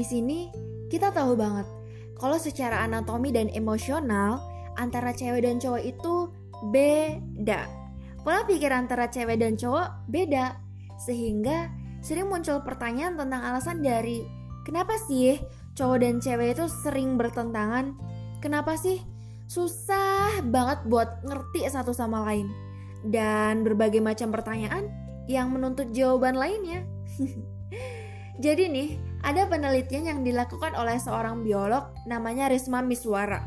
Di sini kita tahu banget kalau secara anatomi dan emosional antara cewek dan cowok itu beda. Pola pikir antara cewek dan cowok beda. Sehingga sering muncul pertanyaan tentang alasan dari kenapa sih cowok dan cewek itu sering bertentangan? Kenapa sih susah banget buat ngerti satu sama lain? Dan berbagai macam pertanyaan yang menuntut jawaban lainnya. Jadi nih, ada penelitian yang dilakukan oleh seorang biolog namanya Risma Miswara.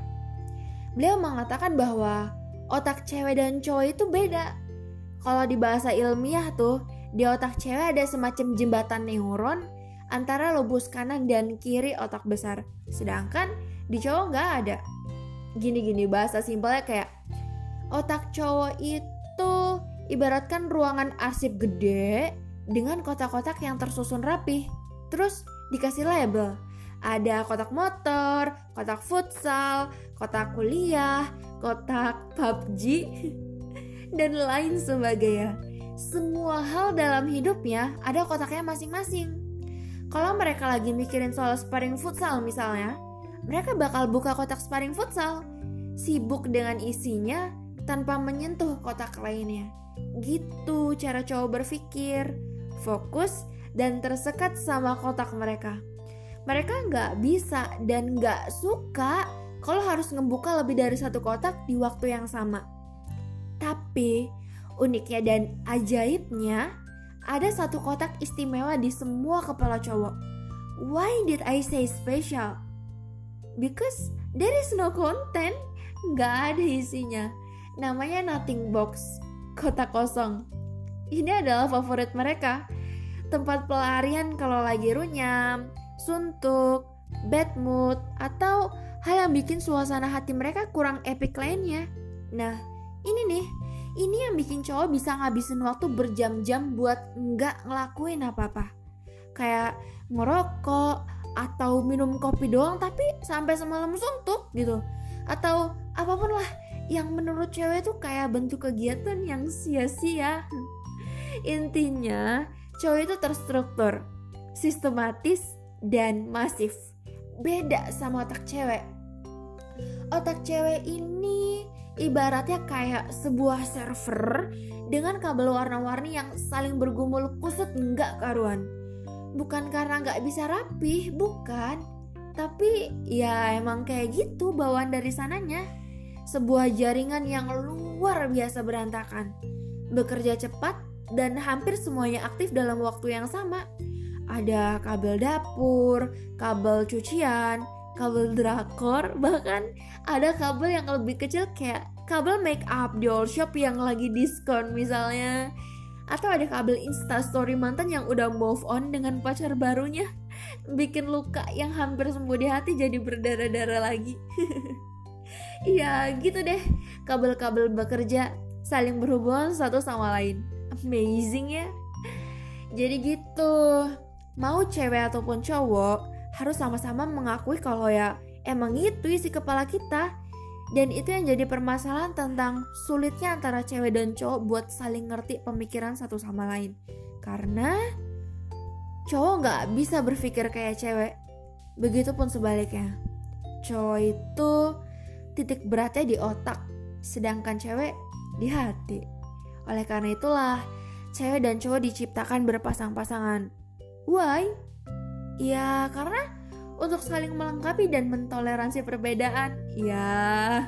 Beliau mengatakan bahwa otak cewek dan cowok itu beda. Kalau di bahasa ilmiah tuh, di otak cewek ada semacam jembatan neuron antara lobus kanan dan kiri otak besar. Sedangkan di cowok nggak ada. Gini-gini bahasa simpelnya kayak otak cowok itu ibaratkan ruangan arsip gede dengan kotak-kotak yang tersusun rapih. Terus dikasih label. Ada kotak motor, kotak futsal, kotak kuliah, kotak PUBG, dan lain sebagainya. Semua hal dalam hidupnya ada kotaknya masing-masing. Kalau mereka lagi mikirin soal sparring futsal misalnya, mereka bakal buka kotak sparring futsal, sibuk dengan isinya tanpa menyentuh kotak lainnya. Gitu cara cowok berpikir, fokus dan tersekat sama kotak mereka. Mereka nggak bisa dan nggak suka kalau harus ngebuka lebih dari satu kotak di waktu yang sama. Tapi uniknya dan ajaibnya ada satu kotak istimewa di semua kepala cowok. Why did I say special? Because there is no content, nggak ada isinya. Namanya nothing box, kotak kosong. Ini adalah favorit mereka tempat pelarian kalau lagi runyam, suntuk, bad mood, atau hal yang bikin suasana hati mereka kurang epic lainnya. Nah, ini nih, ini yang bikin cowok bisa ngabisin waktu berjam-jam buat nggak ngelakuin apa-apa. Kayak ngerokok, atau minum kopi doang tapi sampai semalam suntuk gitu. Atau apa pun lah yang menurut cewek itu kayak bentuk kegiatan yang sia-sia. Intinya, cowok itu terstruktur, sistematis, dan masif. Beda sama otak cewek. Otak cewek ini ibaratnya kayak sebuah server dengan kabel warna-warni yang saling bergumul kusut nggak karuan. Bukan karena nggak bisa rapih, bukan. Tapi ya emang kayak gitu bawaan dari sananya. Sebuah jaringan yang luar biasa berantakan. Bekerja cepat dan hampir semuanya aktif dalam waktu yang sama. Ada kabel dapur, kabel cucian, kabel drakor, bahkan ada kabel yang lebih kecil kayak kabel make up di all shop yang lagi diskon misalnya. Atau ada kabel instastory mantan yang udah move on dengan pacar barunya. Bikin luka yang hampir sembuh di hati jadi berdarah-darah lagi. Iya gitu deh, kabel-kabel bekerja saling berhubungan satu sama lain amazing ya. Jadi gitu. Mau cewek ataupun cowok harus sama-sama mengakui kalau ya emang itu isi kepala kita. Dan itu yang jadi permasalahan tentang sulitnya antara cewek dan cowok buat saling ngerti pemikiran satu sama lain. Karena cowok nggak bisa berpikir kayak cewek. Begitupun sebaliknya. Cowok itu titik beratnya di otak sedangkan cewek di hati oleh karena itulah, cewek dan cowok diciptakan berpasang-pasangan. Why? Ya, karena untuk saling melengkapi dan mentoleransi perbedaan. Ya.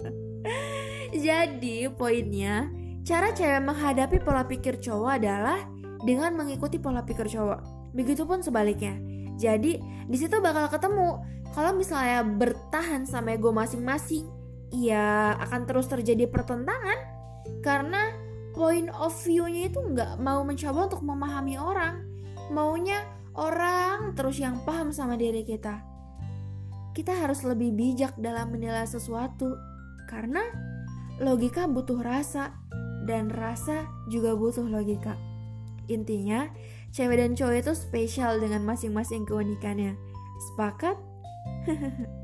Jadi, poinnya, cara cewek menghadapi pola pikir cowok adalah dengan mengikuti pola pikir cowok. Begitupun sebaliknya. Jadi, di situ bakal ketemu kalau misalnya bertahan sama ego masing-masing, ya akan terus terjadi pertentangan karena point of view-nya itu nggak mau mencoba untuk memahami orang. Maunya orang terus yang paham sama diri kita. Kita harus lebih bijak dalam menilai sesuatu. Karena logika butuh rasa dan rasa juga butuh logika. Intinya cewek dan cowok itu spesial dengan masing-masing keunikannya. Sepakat